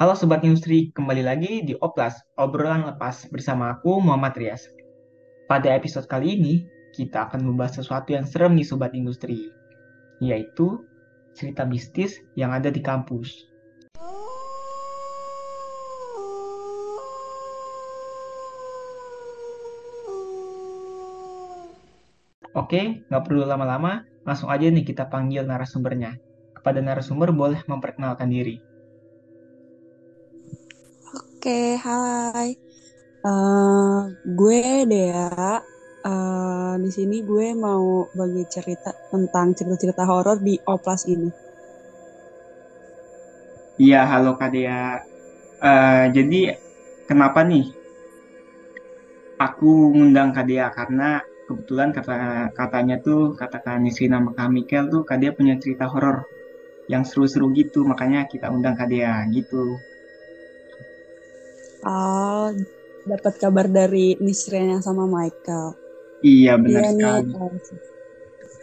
Halo Sobat Industri, kembali lagi di Oplas, obrolan lepas bersama aku Muhammad Rias. Pada episode kali ini, kita akan membahas sesuatu yang serem nih Sobat Industri, yaitu cerita mistis yang ada di kampus. Oke, nggak perlu lama-lama, langsung aja nih kita panggil narasumbernya. Kepada narasumber boleh memperkenalkan diri. Oke, hai. Uh, gue Dea. Uh, di sini gue mau bagi cerita tentang cerita-cerita horor di Oplas ini. Iya, halo Kak Dea. Uh, jadi kenapa nih aku ngundang Kak Dea karena kebetulan kata katanya tuh kata Kak Nisrina sama Kak Mikel tuh Kak Dea punya cerita horor yang seru-seru gitu makanya kita undang Kak Dea gitu. Oh, dapat kabar dari Nisrina sama Michael. Iya benar iya, sekali. Nih,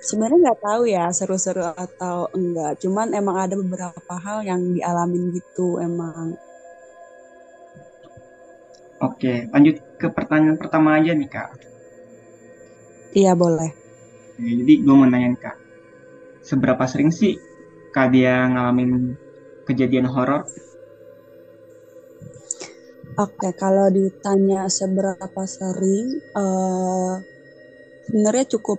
sebenarnya nggak tahu ya seru-seru atau enggak. Cuman emang ada beberapa hal yang dialamin gitu emang. Oke, lanjut ke pertanyaan pertama aja nih kak. Iya boleh. Ya, jadi gue mau nanya kak, seberapa sering sih kak dia ngalamin kejadian horor? Oke, kalau ditanya seberapa sering, uh, sebenarnya cukup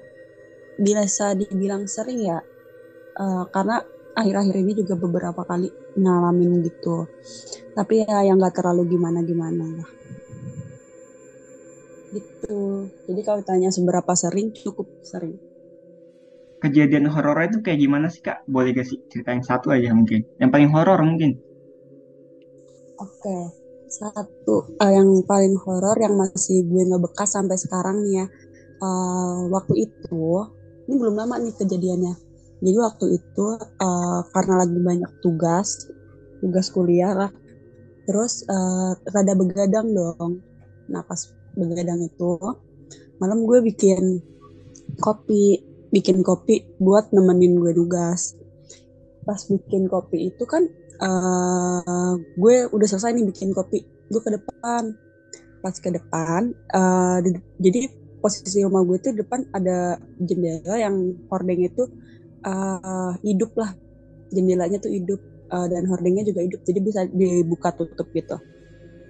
bisa dibilang sering ya, uh, karena akhir-akhir ini juga beberapa kali ngalamin gitu. Tapi ya yang nggak terlalu gimana-gimana lah. Gitu. Jadi kalau tanya seberapa sering cukup sering. Kejadian horor itu kayak gimana sih kak? Boleh gak sih cerita yang satu aja mungkin? Yang paling horor mungkin. Oke satu uh, yang paling horor yang masih gue nggak bekas sampai sekarang nih ya. Uh, waktu itu ini belum lama nih kejadiannya. Jadi waktu itu uh, karena lagi banyak tugas tugas kuliah lah terus uh, rada begadang dong. Nah pas begadang itu malam gue bikin kopi bikin kopi buat nemenin gue tugas pas bikin kopi itu kan uh, gue udah selesai nih bikin kopi. Gue ke depan. Pas ke depan uh, di, jadi posisi rumah gue tuh depan ada jendela yang hordeng itu uh, hidup lah. Jendelanya tuh hidup uh, dan hordengnya juga hidup. Jadi bisa dibuka tutup gitu.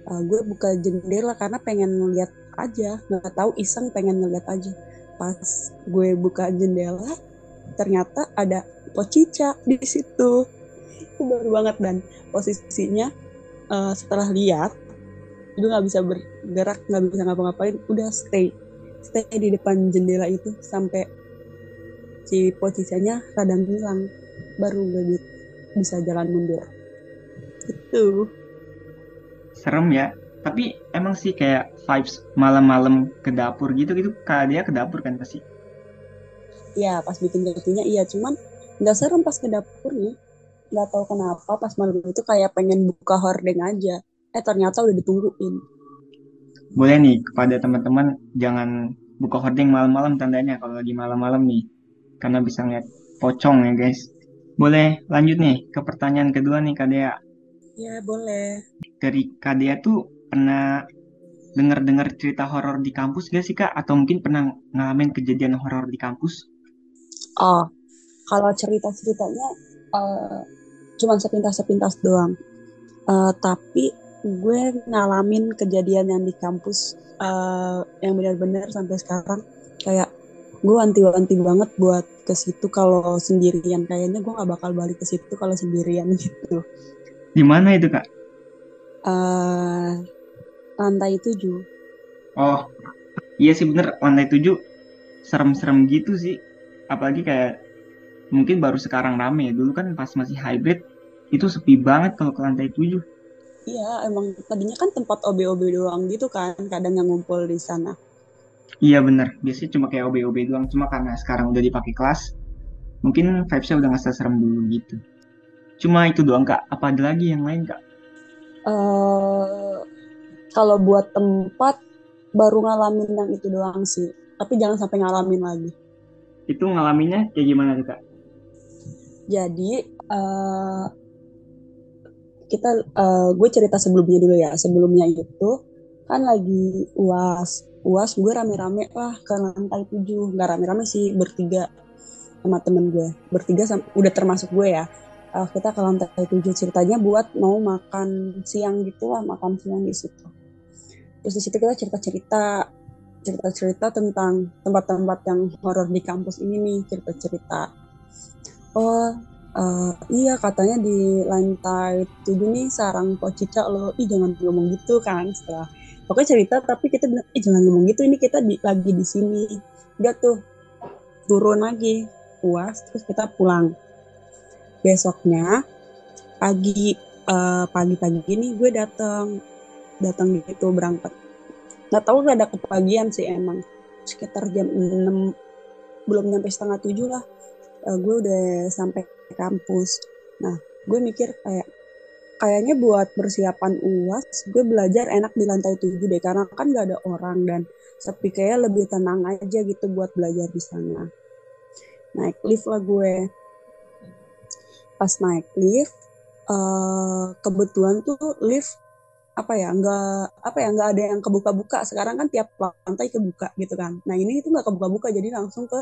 Uh, gue buka jendela karena pengen ngeliat aja. Nggak tahu iseng pengen ngeliat aja. Pas gue buka jendela ternyata ada pocica di situ itu baru banget dan posisinya uh, setelah lihat gue nggak bisa bergerak nggak bisa ngapa-ngapain udah stay stay di depan jendela itu sampai si posisinya kadang hilang baru gue bisa jalan mundur. Itu serem ya. Tapi emang sih kayak vibes malam-malam ke dapur gitu gitu kak dia ke dapur kan pasti? Iya pas bikin kopinya iya. Cuman nggak serem pas ke dapurnya nggak tahu kenapa pas malam itu kayak pengen buka hordeng aja. Eh ternyata udah ditungguin. Boleh nih kepada teman-teman jangan buka hordeng malam-malam tandanya kalau lagi malam-malam nih. Karena bisa ngeliat pocong ya guys. Boleh lanjut nih ke pertanyaan kedua nih Kak Dea. Ya boleh. Dari Kak Dea tuh pernah dengar-dengar cerita horor di kampus gak sih kak? Atau mungkin pernah ngalamin kejadian horor di kampus? Oh, kalau cerita-ceritanya uh, cuma sepintas-sepintas doang. Uh, tapi gue ngalamin kejadian yang di kampus uh, yang benar-benar sampai sekarang kayak gue wanti-wanti banget buat ke situ kalau sendirian kayaknya gue nggak bakal balik ke situ kalau sendirian gitu. Di mana itu kak? Uh, lantai tujuh. Oh, iya sih bener lantai tujuh serem-serem gitu sih. Apalagi kayak mungkin baru sekarang rame ya. Dulu kan pas masih hybrid itu sepi banget kalau ke lantai tujuh. Iya, emang tadinya kan tempat OB-OB doang gitu kan, kadang yang ngumpul di sana. Iya bener, biasanya cuma kayak OB-OB doang, cuma karena sekarang udah dipakai kelas, mungkin vibesnya udah nggak serem dulu gitu. Cuma itu doang kak, apa ada lagi yang lain kak? Uh, kalau buat tempat baru ngalamin yang itu doang sih tapi jangan sampai ngalamin lagi itu ngalaminnya kayak gimana tuh kak jadi uh, kita uh, gue cerita sebelumnya dulu ya. Sebelumnya itu kan lagi uas. Uas gue rame-rame lah ke lantai tujuh. Nggak rame-rame sih bertiga sama temen gue bertiga sama, udah termasuk gue ya. Uh, kita ke lantai tujuh. Ceritanya buat mau makan siang gitu lah makan siang di situ. Terus di situ kita cerita-cerita cerita-cerita tentang tempat-tempat yang horor di kampus ini nih cerita-cerita. Oh uh, iya katanya di lantai tujuh nih sarang pocica lo ih jangan ngomong gitu kan setelah pokoknya cerita tapi kita bilang ih jangan ngomong gitu ini kita di, lagi di sini. Udah tuh turun lagi puas terus kita pulang. Besoknya pagi uh, pagi-pagi ini gue datang datang gitu berangkat. Nggak tahu ada kepagian sih emang. Sekitar jam 6 belum nyampe setengah tujuh lah. Uh, gue udah sampai kampus. Nah gue mikir kayak kayaknya buat persiapan uas gue belajar enak di lantai tujuh deh karena kan gak ada orang dan sepi kayak lebih tenang aja gitu buat belajar di sana. Naik lift lah gue. Pas naik lift uh, kebetulan tuh lift apa ya nggak apa ya nggak ada yang kebuka-buka. Sekarang kan tiap lantai kebuka gitu kan. Nah ini itu nggak kebuka-buka jadi langsung ke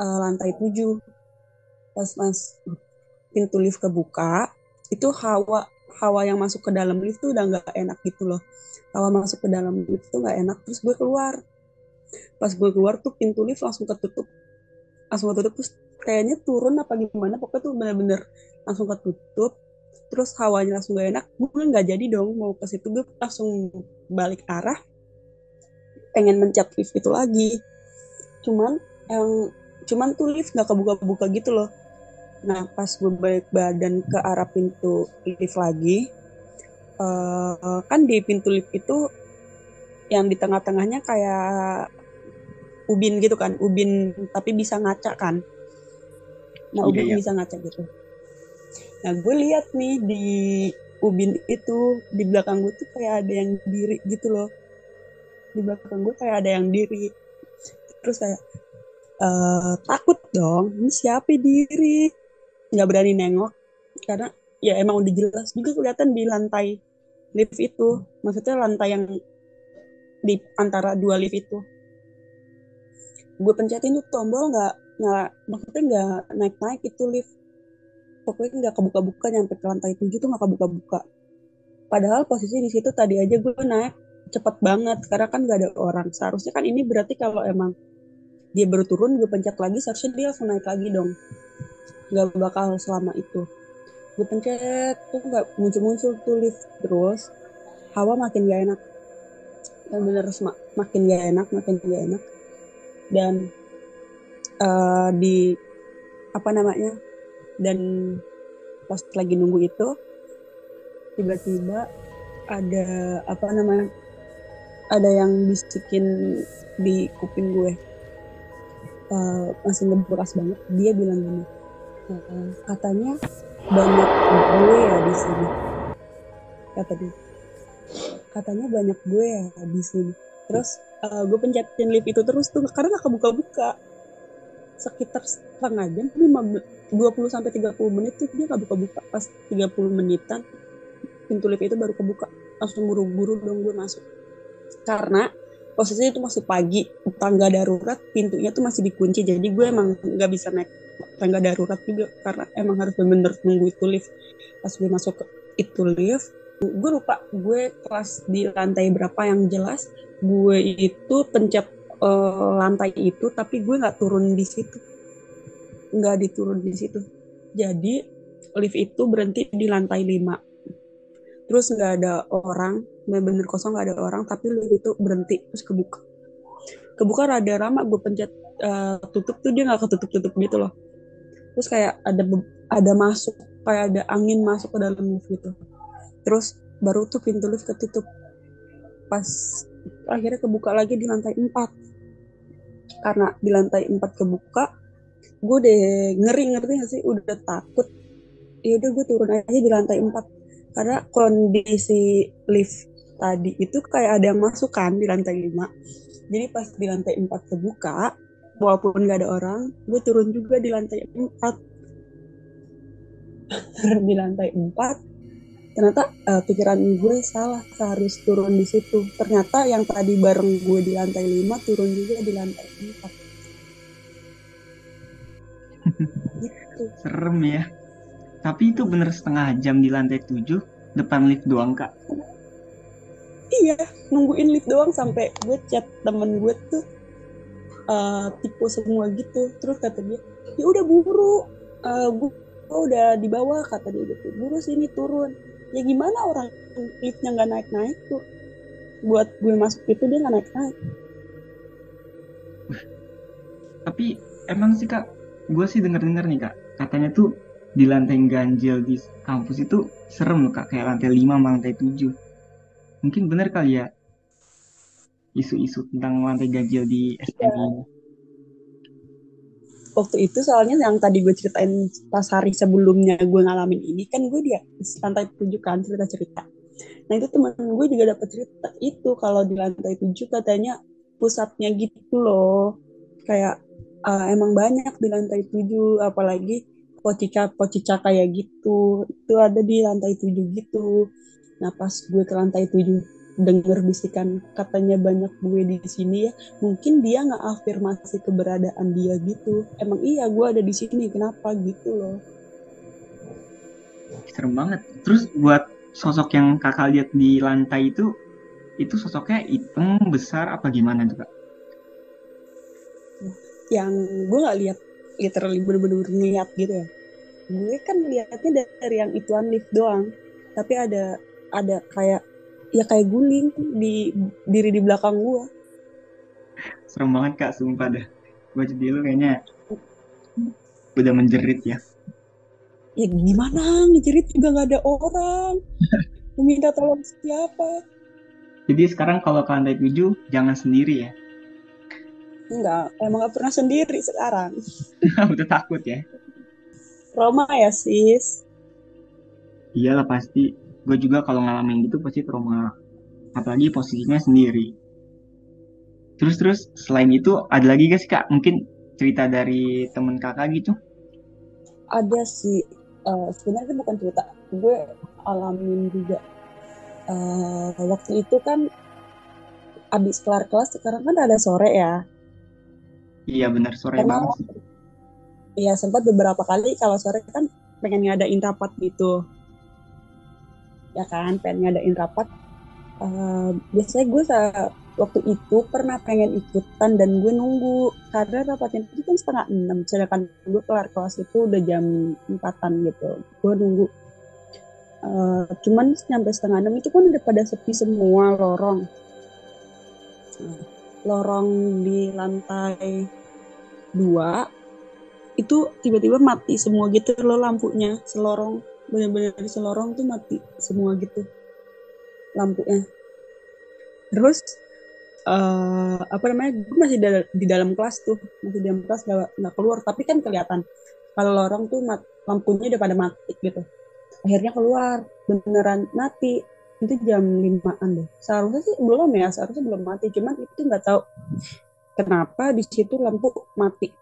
uh, lantai tujuh pas mas pintu lift kebuka itu hawa hawa yang masuk ke dalam lift tuh udah nggak enak gitu loh. Hawa masuk ke dalam lift tuh nggak enak terus gue keluar. Pas gue keluar tuh pintu lift langsung ketutup. Langsung ketutup terus kayaknya turun apa gimana pokoknya tuh bener-bener langsung ketutup. Terus hawanya langsung gak enak gue nggak jadi dong mau ke situ gue langsung balik arah. Pengen mencet lift itu lagi. Cuman yang cuman tuh lift nggak kebuka-buka gitu loh Nah, pas gue balik badan ke arah pintu lift lagi, uh, kan di pintu lift itu yang di tengah-tengahnya kayak ubin gitu kan, ubin tapi bisa ngaca kan. Nah, ubin iya, iya. bisa ngaca gitu. Nah, gue lihat nih di ubin itu di belakang gue tuh kayak ada yang diri gitu loh. Di belakang gue kayak ada yang diri. Terus kayak uh, takut dong, ini siapa diri? nggak berani nengok karena ya emang udah jelas juga kelihatan di lantai lift itu. Maksudnya lantai yang di antara dua lift itu. Gue pencetin tuh tombol nggak nggak maksudnya nggak naik naik itu lift. Pokoknya nggak kebuka-buka nyampe ke lantai tujuh tuh nggak kebuka-buka. Padahal posisi di situ tadi aja gue naik cepet banget karena kan nggak ada orang. Seharusnya kan ini berarti kalau emang dia baru turun gue pencet lagi seharusnya dia langsung naik lagi dong. Nggak bakal selama itu. Gue pencet tuh nggak muncul-muncul tuh lift. Terus hawa makin gak enak. Dan bener mak makin gak enak makin gak enak. Dan uh, di apa namanya dan pas lagi nunggu itu tiba-tiba ada apa namanya ada yang bisikin di kuping gue uh, masih ngebekas banget dia bilang gini katanya banyak gue ya di sini kata dia. Katanya banyak gue ya di sini. Terus uh, gue pencetin lift itu terus tuh karena gak kebuka-buka. Sekitar setengah jam 5, 20 sampai 30 menit tuh dia gak buka-buka. Pas 30 menitan pintu lift itu baru kebuka. Langsung buru-buru dong gue masuk. Karena posisinya itu masih pagi tangga darurat pintunya tuh masih dikunci jadi gue emang nggak bisa naik tangga darurat juga karena emang harus bener-bener nunggu itu lift. Pas gue masuk ke itu lift gue lupa gue kelas di lantai berapa yang jelas gue itu pencet uh, lantai itu tapi gue nggak turun di situ. Nggak diturun di situ. Jadi lift itu berhenti di lantai 5 terus nggak ada orang bener-bener kosong gak ada orang tapi lu itu berhenti terus kebuka. Kebuka rada lama gue pencet uh, tutup tuh dia nggak ketutup tutup gitu loh. Terus kayak ada ada masuk kayak ada angin masuk ke dalam lift gitu. Terus baru tuh pintu lift ketutup. Pas akhirnya kebuka lagi di lantai 4 karena di lantai 4 kebuka gue udah ngeri ngerti gak sih? Udah takut. Ya udah gue turun aja di lantai 4 karena kondisi lift tadi itu kayak ada yang masuk kan di lantai 5 jadi pas di lantai 4 terbuka walaupun gak ada orang gue turun juga di lantai 4 turun di lantai 4 ternyata uh, pikiran gue salah harus turun di situ. Ternyata yang tadi bareng gue di lantai lima turun juga di lantai empat. Gitu. serem ya tapi itu bener setengah jam di lantai tujuh depan lift doang kak. Iya nungguin lift doang sampai gue chat temen gue tuh uh, tipe semua gitu. Terus kata dia ya udah buru. Uh, gue udah di bawah kata dia gitu. Buru sini turun. Ya gimana orang liftnya nggak naik naik tuh? Buat gue masuk itu dia nggak naik naik tapi emang sih kak gue sih denger dengar nih kak. Katanya tuh di lantai ganjil di kampus itu serem loh kak. Kayak lantai 5 sama lantai 7 mungkin bener kali ya isu-isu tentang lantai ganjil di STM ini. Waktu itu soalnya yang tadi gue ceritain pas hari sebelumnya gue ngalamin ini kan gue dia lantai tujuh kan cerita cerita nah itu teman gue juga dapat cerita itu kalau di lantai tujuh katanya pusatnya gitu loh. Kayak uh, emang banyak di lantai tujuh apalagi pocica pocica kayak gitu. Itu ada di lantai tujuh gitu. Nah pas gue ke lantai tujuh denger bisikan katanya banyak gue di sini ya. Mungkin dia nggak afirmasi keberadaan dia gitu. Emang iya gue ada di sini. Kenapa? Gitu loh. Serem banget. Terus buat sosok yang kakak lihat di lantai itu itu sosoknya hitam besar apa gimana tuh kak yang gue nggak lihat literally bener-bener ngeliat gitu ya. Gue kan lihatnya dari yang ituan lift doang. Tapi ada ada kayak ya kayak guling di diri di belakang gua serem banget kak sumpah dah gua jadi lu kayaknya udah menjerit ya. Ya gimana? Ngejerit juga nggak ada orang. Meminta tolong siapa? Jadi sekarang kalau ke lantai tujuh jangan sendiri ya enggak emang gak pernah sendiri sekarang. Udah takut ya? Roma ya sis? Iyalah pasti. Gue juga kalau ngalamin gitu pasti trauma. Apalagi posisinya sendiri. Terus terus selain itu ada lagi gak sih kak? Mungkin cerita dari temen kakak gitu? Ada sih. Uh, sebenarnya bukan cerita. Gue alamin juga. Uh, waktu itu kan abis kelar kelas sekarang kan ada sore ya iya benar. Sore Karena, banget Iya sempat beberapa kali kalau sore kan pengen ngadain rapat gitu. Ya kan pengen ngadain rapat. Uh, biasanya gue waktu itu pernah pengen ikutan dan gue nunggu. Karena rapatnya itu kan setengah enam sedangkan gue kelar kelas itu udah jam empatan gitu. Gue nunggu. Uh, cuman sampai setengah enam itu kan udah pada sepi semua lorong. Lorong di lantai dua itu tiba-tiba mati semua gitu loh lampunya selorong benar-benar selorong tuh mati semua gitu lampunya. Terus uh, apa namanya gue masih di dalam kelas tuh masih di dalam kelas nggak keluar tapi kan kelihatan kalau lorong tuh mat, lampunya udah pada mati gitu. Akhirnya keluar beneran mati. Itu jam limaan deh. Seharusnya sih belum ya seharusnya belum mati cuman itu nggak tahu kenapa di situ lampu mati?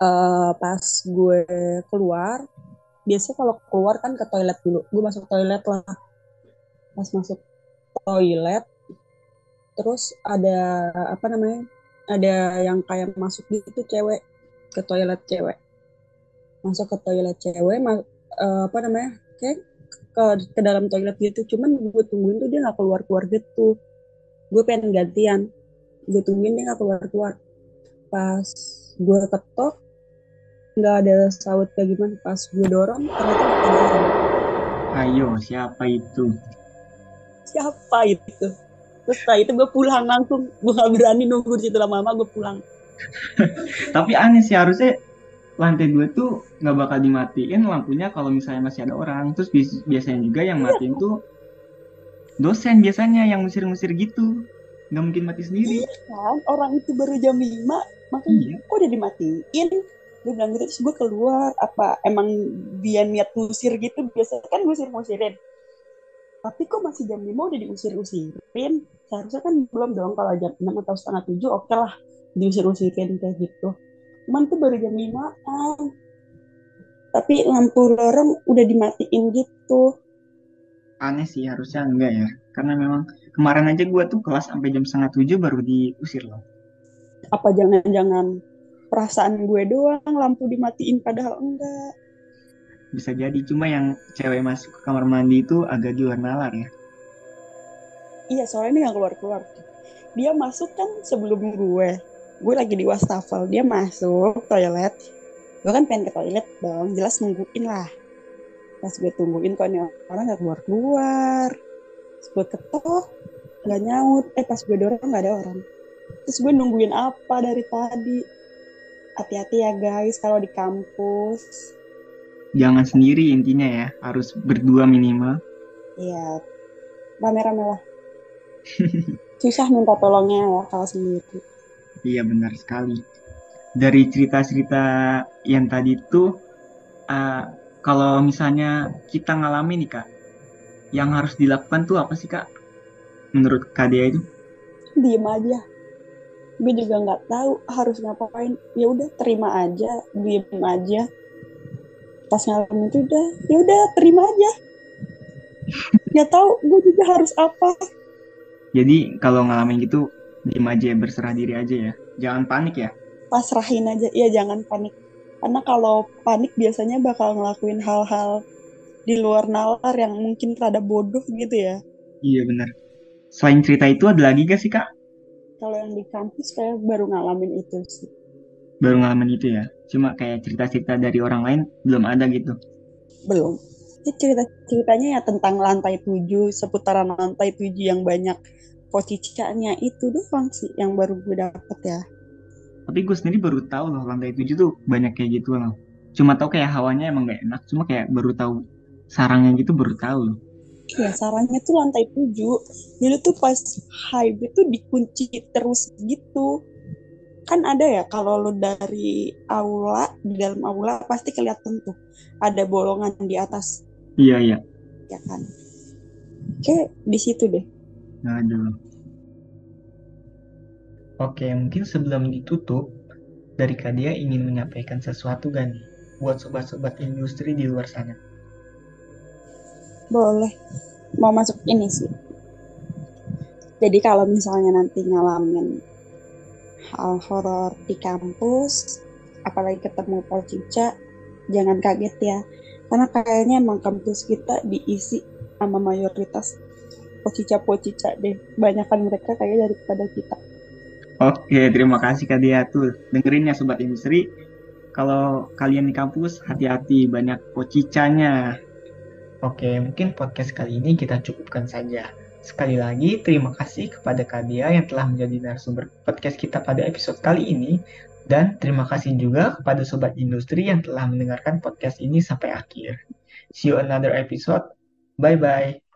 Uh, pas gue keluar biasanya kalau keluar kan ke toilet dulu. Gue masuk toilet lah. Pas masuk toilet terus ada apa namanya ada yang kayak masuk gitu cewek ke toilet cewek. Masuk ke toilet cewek ma uh, apa namanya kayak ke, ke dalam toilet gitu. Cuman gue tungguin tuh dia nggak keluar keluar gitu. Gue pengen gantian gue tungguin dia nggak keluar keluar pas gue ketok nggak ada saut kayak gimana. Pas gue dorong ternyata ada ayo siapa itu? Siapa itu? Terus setelah itu gue pulang langsung. Gue gak berani nunggu di situ lama-lama gue pulang. Tapi aneh sih harusnya lantai dua tuh nggak bakal dimatiin lampunya kalau misalnya masih ada orang. Terus biasanya juga yang iya. matiin tuh dosen biasanya yang musir-musir gitu nggak mungkin mati sendiri. Iya kan? Orang itu baru jam 5 makanya iya. kok udah dimatiin? Gue bilang gitu terus gue keluar. Apa emang dia niat ngusir gitu? Biasa kan ngusir ngusirin tapi kok masih jam 5 udah diusir-usirin? Seharusnya kan belum dong kalau jam 6 atau setengah 7 oke okay lah diusir-usirin kayak gitu. Cuman tuh baru jam 5 ah. tapi lampu lorong udah dimatiin gitu. Aneh sih harusnya enggak ya. Karena memang kemarin aja gue tuh kelas sampai jam setengah tujuh baru diusir loh. Apa jangan-jangan perasaan gue doang lampu dimatiin padahal enggak. Bisa jadi cuma yang cewek masuk ke kamar mandi itu agak di luar nalar ya. Iya soalnya ini gak keluar-keluar. Dia masuk kan sebelum gue. Gue lagi di wastafel. Dia masuk toilet. Gue kan pengen ke toilet dong. Jelas nungguin lah. Pas gue tungguin kok nih orang gak keluar-keluar. Terus gue ketok. Gak nyaut. Eh pas gue dorong gak ada orang. Terus gue nungguin apa dari tadi. Hati-hati ya guys kalau di kampus. Jangan sendiri intinya ya. Harus berdua minimal. Iya. Rame-rame lah. Susah minta tolongnya ya kalau sendiri. Iya benar sekali. Dari cerita-cerita yang tadi itu, uh, kalau misalnya kita ngalamin nih kak, yang harus dilakukan tuh apa sih kak? Menurut kak Dea itu? Diem aja. Gue juga nggak tahu harus ngapain. Ya udah terima aja, diem aja. Pas ngalamin itu udah, ya udah terima aja. Gak tahu gue juga harus apa jadi kalau ngalamin gitu diem aja berserah diri aja ya jangan panik ya pasrahin aja ya jangan panik karena kalau panik biasanya bakal ngelakuin hal-hal di luar nalar yang mungkin terhadap bodoh gitu ya. Iya benar. Selain cerita itu ada lagi gak sih kak? Kalau yang di kampus kayak baru ngalamin itu sih. Baru ngalamin itu ya? Cuma kayak cerita-cerita dari orang lain belum ada gitu? Belum. Ini cerita ceritanya ya tentang lantai tujuh seputaran lantai tujuh yang banyak posisinya itu doang sih yang baru gue dapet ya. Tapi gue sendiri baru tahu loh lantai tujuh tuh banyak kayak gitu loh. Cuma tahu kayak hawanya emang gak enak cuma kayak baru tahu sarangnya gitu baru tahu loh. Ya sarangnya tuh lantai tujuh. Jadi tuh pas hype itu dikunci terus gitu. Kan ada ya kalau lo dari aula di dalam aula pasti kelihatan tuh ada bolongan di atas. Iya iya. Ya kan? Kayak di situ deh. Aduh. Oke, mungkin sebelum ditutup, dari Kadia ingin menyampaikan sesuatu gak nih buat sobat-sobat industri di luar sana? Boleh. Mau masuk ini sih. Jadi kalau misalnya nanti ngalamin hal horor di kampus, apalagi ketemu Cica, jangan kaget ya. Karena kayaknya emang kampus kita diisi sama mayoritas pocica-pocica deh. Banyakan mereka kayak daripada kita. Oke, terima kasih Kak Dia tuh. Dengerin ya Sobat Industri. Kalau kalian di kampus, hati-hati banyak pocicanya. Oke, mungkin podcast kali ini kita cukupkan saja. Sekali lagi, terima kasih kepada Kak Dia yang telah menjadi narasumber podcast kita pada episode kali ini. Dan terima kasih juga kepada Sobat Industri yang telah mendengarkan podcast ini sampai akhir. See you another episode. Bye-bye.